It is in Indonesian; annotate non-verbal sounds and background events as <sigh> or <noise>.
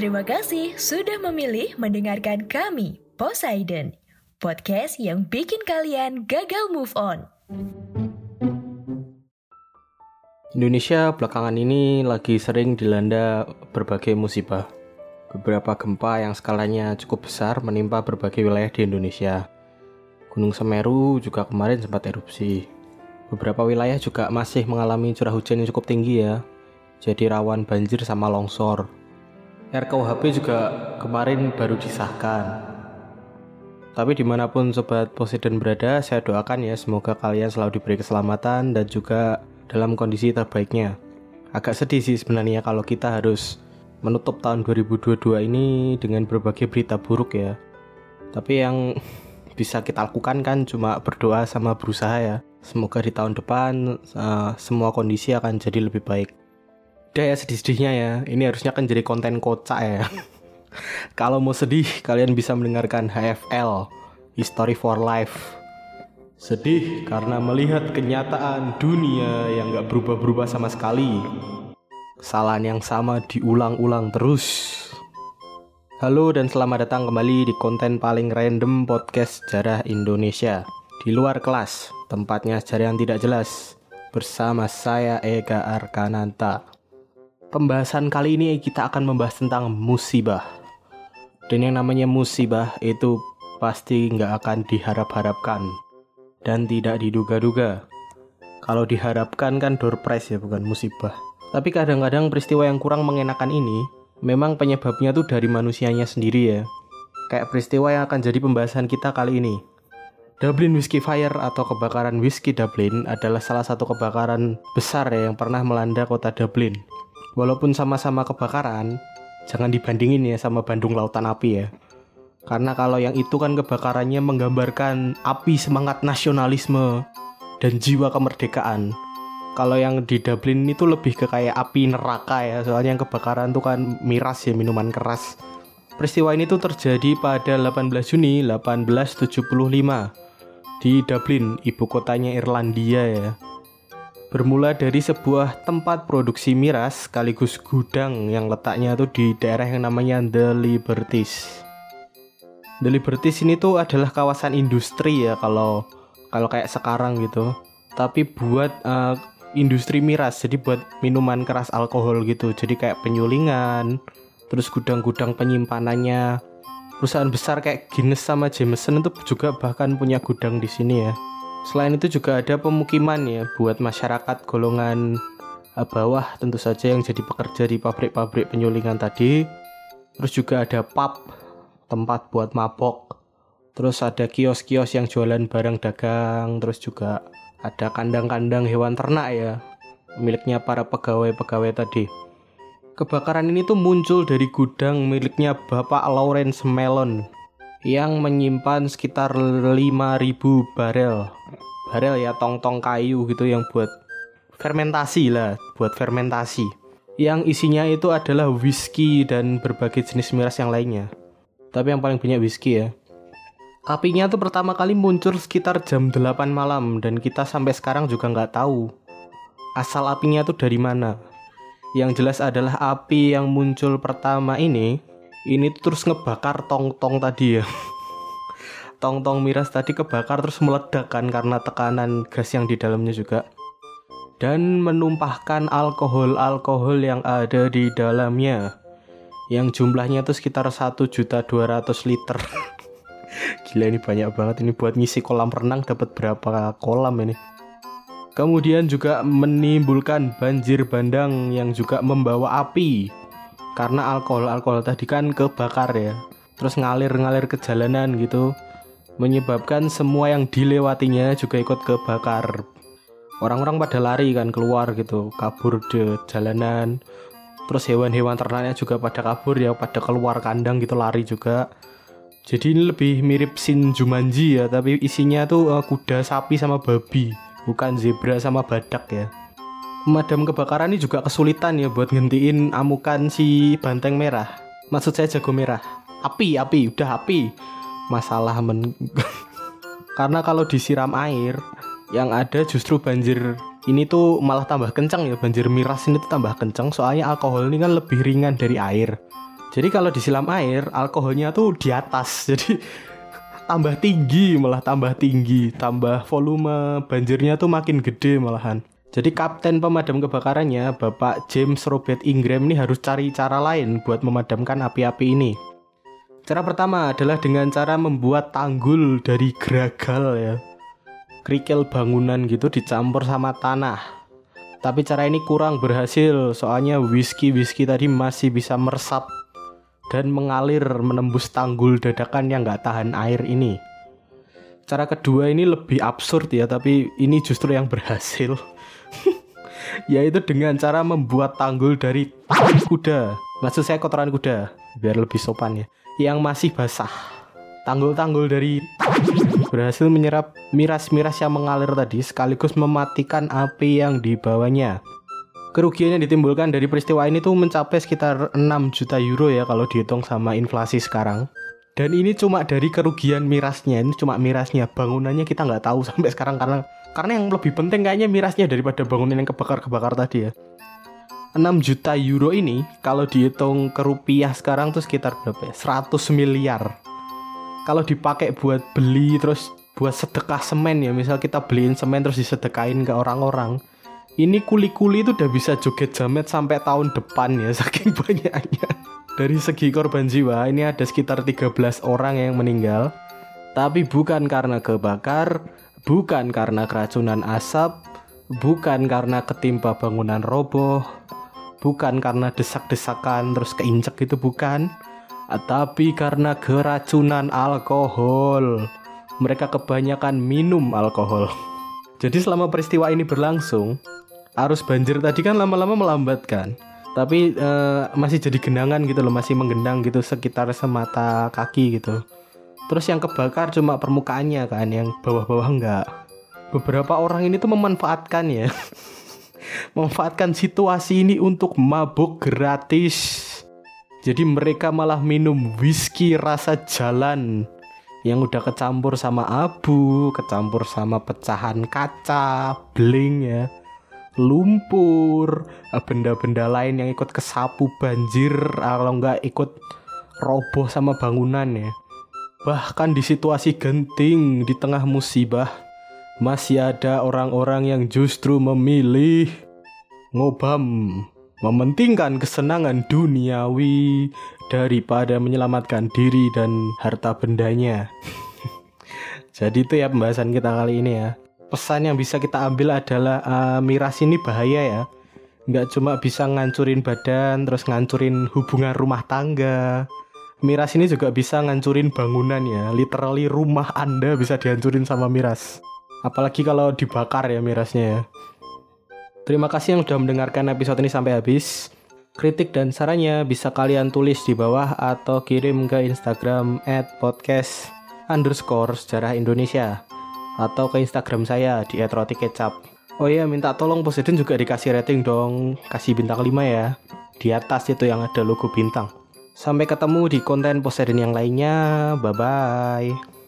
Terima kasih sudah memilih mendengarkan kami, Poseidon, podcast yang bikin kalian gagal move on. Indonesia belakangan ini lagi sering dilanda berbagai musibah. Beberapa gempa yang skalanya cukup besar menimpa berbagai wilayah di Indonesia. Gunung Semeru juga kemarin sempat erupsi. Beberapa wilayah juga masih mengalami curah hujan yang cukup tinggi ya, jadi rawan banjir sama longsor. RKUHP juga kemarin baru disahkan. Tapi di mana pun Sobat Poseidon berada, saya doakan ya semoga kalian selalu diberi keselamatan dan juga dalam kondisi terbaiknya. Agak sedih sih sebenarnya kalau kita harus menutup tahun 2022 ini dengan berbagai berita buruk ya. Tapi yang <laughs> bisa kita lakukan kan cuma berdoa sama berusaha ya. Semoga di tahun depan uh, semua kondisi akan jadi lebih baik. Udah ya sedih-sedihnya ya. Ini harusnya kan jadi konten kocak ya. <laughs> Kalau mau sedih, kalian bisa mendengarkan HFL, History for Life. Sedih karena melihat kenyataan dunia yang gak berubah-berubah sama sekali. Kesalahan yang sama diulang-ulang terus. Halo dan selamat datang kembali di konten paling random podcast sejarah Indonesia. Di luar kelas, tempatnya sejarah yang tidak jelas. Bersama saya Ega Arkananta. Pembahasan kali ini kita akan membahas tentang musibah. Dan yang namanya musibah itu pasti nggak akan diharap-harapkan dan tidak diduga-duga. Kalau diharapkan kan door prize ya bukan musibah. Tapi kadang-kadang peristiwa yang kurang mengenakan ini memang penyebabnya tuh dari manusianya sendiri ya. Kayak peristiwa yang akan jadi pembahasan kita kali ini. Dublin Whiskey Fire atau kebakaran whisky Dublin adalah salah satu kebakaran besar ya yang pernah melanda kota Dublin. Walaupun sama-sama kebakaran, jangan dibandingin ya sama Bandung Lautan Api ya. Karena kalau yang itu kan kebakarannya menggambarkan api semangat nasionalisme dan jiwa kemerdekaan. Kalau yang di Dublin itu lebih ke kayak api neraka ya soalnya yang kebakaran tuh kan miras ya minuman keras. Peristiwa ini tuh terjadi pada 18 Juni 1875 di Dublin ibu kotanya Irlandia ya bermula dari sebuah tempat produksi miras sekaligus gudang yang letaknya tuh di daerah yang namanya The Liberties. The Liberties ini tuh adalah kawasan industri ya kalau kalau kayak sekarang gitu. Tapi buat uh, industri miras jadi buat minuman keras alkohol gitu. Jadi kayak penyulingan terus gudang-gudang penyimpanannya. Perusahaan besar kayak Guinness sama Jameson itu juga bahkan punya gudang di sini ya selain itu juga ada pemukiman ya buat masyarakat golongan eh, bawah tentu saja yang jadi pekerja di pabrik-pabrik penyulingan tadi. Terus juga ada pub tempat buat mabok terus ada kios-kios yang jualan barang dagang. Terus juga ada kandang-kandang hewan ternak ya miliknya para pegawai-pegawai tadi. Kebakaran ini tuh muncul dari gudang miliknya Bapak Lawrence Melon yang menyimpan sekitar 5000 barel. Barel ya tong-tong kayu gitu yang buat fermentasi lah buat fermentasi. Yang isinya itu adalah whisky dan berbagai jenis miras yang lainnya. Tapi yang paling banyak whisky ya. Apinya tuh pertama kali muncul sekitar jam 8 malam dan kita sampai sekarang juga nggak tahu asal apinya tuh dari mana. Yang jelas adalah api yang muncul pertama ini, ini tuh terus ngebakar tong-tong tadi ya. <laughs> Tong-tong miras tadi kebakar terus meledak kan karena tekanan gas yang di dalamnya juga. Dan menumpahkan alkohol-alkohol yang ada di dalamnya. Yang jumlahnya tuh sekitar 1.200 liter. <laughs> Gila ini banyak banget ini buat ngisi kolam renang dapat berapa kolam ini. Kemudian juga menimbulkan banjir bandang yang juga membawa api. Karena alkohol-alkohol tadi kan kebakar ya. Terus ngalir-ngalir ke jalanan gitu. Menyebabkan semua yang dilewatinya juga ikut kebakar. Orang-orang pada lari kan keluar gitu, kabur di jalanan. Terus hewan-hewan ternaknya juga pada kabur ya, pada keluar kandang gitu lari juga jadi ini lebih mirip Shin Jumanji ya, tapi isinya tuh uh, kuda, sapi sama babi, bukan zebra sama badak ya. Pemadam kebakaran ini juga kesulitan ya buat ngentiin amukan si banteng merah. Maksud saya jago merah. Api, api, udah api. Masalah men <laughs> Karena kalau disiram air, yang ada justru banjir ini tuh malah tambah kencang ya banjir miras ini tuh tambah kencang soalnya alkohol ini kan lebih ringan dari air Jadi kalau disilam air, alkoholnya tuh di atas. <laughs> Jadi tambah tinggi malah tambah tinggi, tambah volume banjirnya tuh makin gede malahan. Jadi kapten pemadam kebakarannya, Bapak James Robert Ingram ini harus cari cara lain buat memadamkan api-api ini. Cara pertama adalah dengan cara membuat tanggul dari geragal ya. Kerikil bangunan gitu dicampur sama tanah. Tapi cara ini kurang berhasil soalnya whisky-whisky tadi masih bisa meresap dan mengalir menembus tanggul dadakan yang nggak tahan air ini. Cara kedua ini lebih absurd ya, tapi ini justru yang berhasil. <laughs> yaitu dengan cara membuat tanggul dari kuda. Maksud saya kotoran kuda, biar lebih sopan ya. Yang masih basah. Tanggul-tanggul dari berhasil menyerap miras-miras yang mengalir tadi sekaligus mematikan api yang dibawanya. Kerugian yang ditimbulkan dari peristiwa ini tuh mencapai sekitar 6 juta euro ya kalau dihitung sama inflasi sekarang. Dan ini cuma dari kerugian mirasnya, ini cuma mirasnya. Bangunannya kita nggak tahu <laughs> sampai sekarang karena karena yang lebih penting kayaknya mirasnya daripada bangunan yang kebakar-kebakar tadi ya. 6 juta euro ini kalau dihitung ke rupiah sekarang tuh sekitar berapa ya? 100 miliar. Kalau dipakai buat beli terus buat sedekah semen ya, misal kita beliin semen terus disedekain ke orang-orang. Ini kuli-kuli itu udah bisa joget jamet sampai tahun depan ya, <laughs> saking banyaknya. Dari segi korban jiwa, ini ada sekitar 13 orang yang meninggal. Tapi bukan karena kebakar, bukan karena keracunan asap, bukan karena ketimpa bangunan roboh, bukan karena desak-desakan terus keinjek itu bukan, tapi karena keracunan alkohol. Mereka kebanyakan minum alkohol. Jadi selama peristiwa ini berlangsung, arus banjir tadi kan lama-lama melambatkan. Tapi uh, masih jadi genangan gitu loh, masih menggendang gitu sekitar semata kaki gitu. Terus yang kebakar cuma permukaannya kan, yang bawah-bawah enggak. Beberapa orang ini tuh memanfaatkan ya. <laughs> memanfaatkan situasi ini untuk mabuk gratis. Jadi mereka malah minum whisky rasa jalan yang udah kecampur sama abu, kecampur sama pecahan kaca, bling ya, lumpur, benda-benda lain yang ikut kesapu banjir, kalau nggak ikut roboh sama bangunan ya. Bahkan di situasi genting di tengah musibah, masih ada orang-orang yang justru memilih ngobam, mementingkan kesenangan duniawi daripada menyelamatkan diri dan harta bendanya. <laughs> Jadi itu ya pembahasan kita kali ini ya. Pesan yang bisa kita ambil adalah uh, miras ini bahaya ya. Nggak cuma bisa ngancurin badan, terus ngancurin hubungan rumah tangga, miras ini juga bisa ngancurin bangunan ya. Literally rumah Anda bisa dihancurin sama miras. Apalagi kalau dibakar ya mirasnya ya. Terima kasih yang sudah mendengarkan episode ini sampai habis. Kritik dan sarannya bisa kalian tulis di bawah atau kirim ke Instagram at podcast underscore sejarah Indonesia atau ke Instagram saya di @rotikecap. Oh iya, minta tolong Poseidon juga dikasih rating dong, kasih bintang 5 ya. Di atas itu yang ada logo bintang. Sampai ketemu di konten Poseidon yang lainnya. Bye bye.